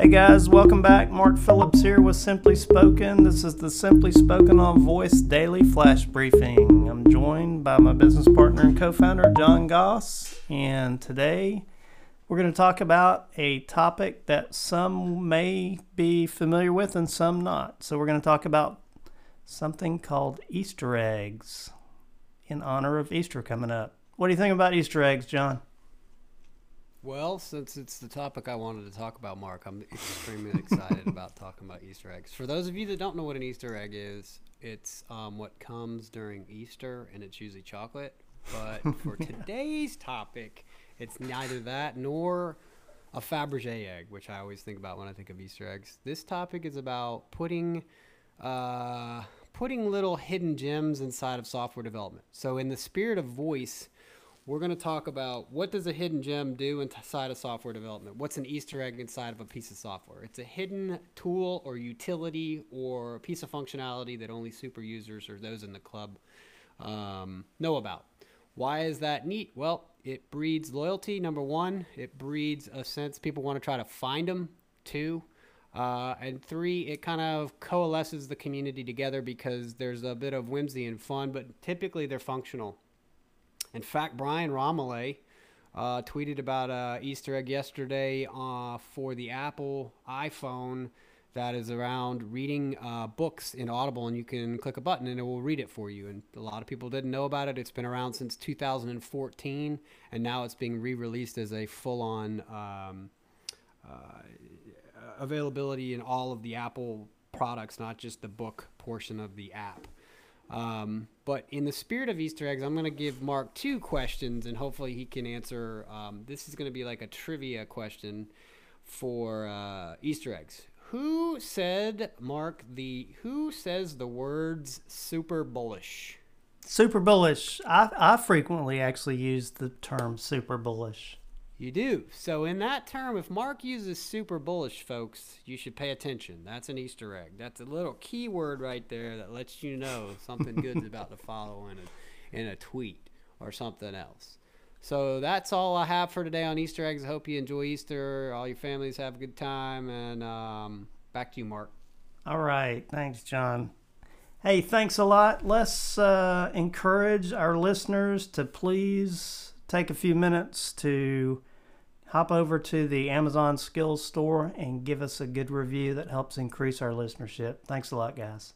Hey guys, welcome back. Mark Phillips here with Simply Spoken. This is the Simply Spoken on Voice Daily Flash Briefing. I'm joined by my business partner and co founder, John Goss, and today we're going to talk about a topic that some may be familiar with and some not. So, we're going to talk about something called Easter eggs in honor of Easter coming up. What do you think about Easter eggs, John? Well, since it's the topic I wanted to talk about, Mark, I'm extremely excited about talking about Easter eggs. For those of you that don't know what an Easter egg is, it's um, what comes during Easter, and it's usually chocolate. But for today's topic, it's neither that nor a Fabergé egg, which I always think about when I think of Easter eggs. This topic is about putting uh, putting little hidden gems inside of software development. So, in the spirit of voice we're going to talk about what does a hidden gem do inside of software development? What's an easter egg inside of a piece of software? It's a hidden tool or utility or a piece of functionality that only super users or those in the club um, know about. Why is that neat? Well it breeds loyalty number one. It breeds a sense people want to try to find them two uh, and three, it kind of coalesces the community together because there's a bit of whimsy and fun, but typically they're functional. In fact, Brian Roemmele uh, tweeted about a Easter egg yesterday uh, for the Apple iPhone that is around reading uh, books in Audible, and you can click a button and it will read it for you. And a lot of people didn't know about it. It's been around since 2014, and now it's being re-released as a full-on um, uh, availability in all of the Apple products, not just the book portion of the app. Um, but in the spirit of Easter eggs, I'm going to give Mark two questions, and hopefully he can answer. Um, this is going to be like a trivia question for uh, Easter eggs. Who said, Mark, the who says the words super bullish? Super bullish. I, I frequently actually use the term super bullish. You do. So, in that term, if Mark uses super bullish, folks, you should pay attention. That's an Easter egg. That's a little keyword right there that lets you know something good's about to follow in a, in a tweet or something else. So, that's all I have for today on Easter eggs. I hope you enjoy Easter. All your families have a good time. And um, back to you, Mark. All right. Thanks, John. Hey, thanks a lot. Let's uh, encourage our listeners to please take a few minutes to hop over to the Amazon Skills store and give us a good review that helps increase our listenership. Thanks a lot, guys.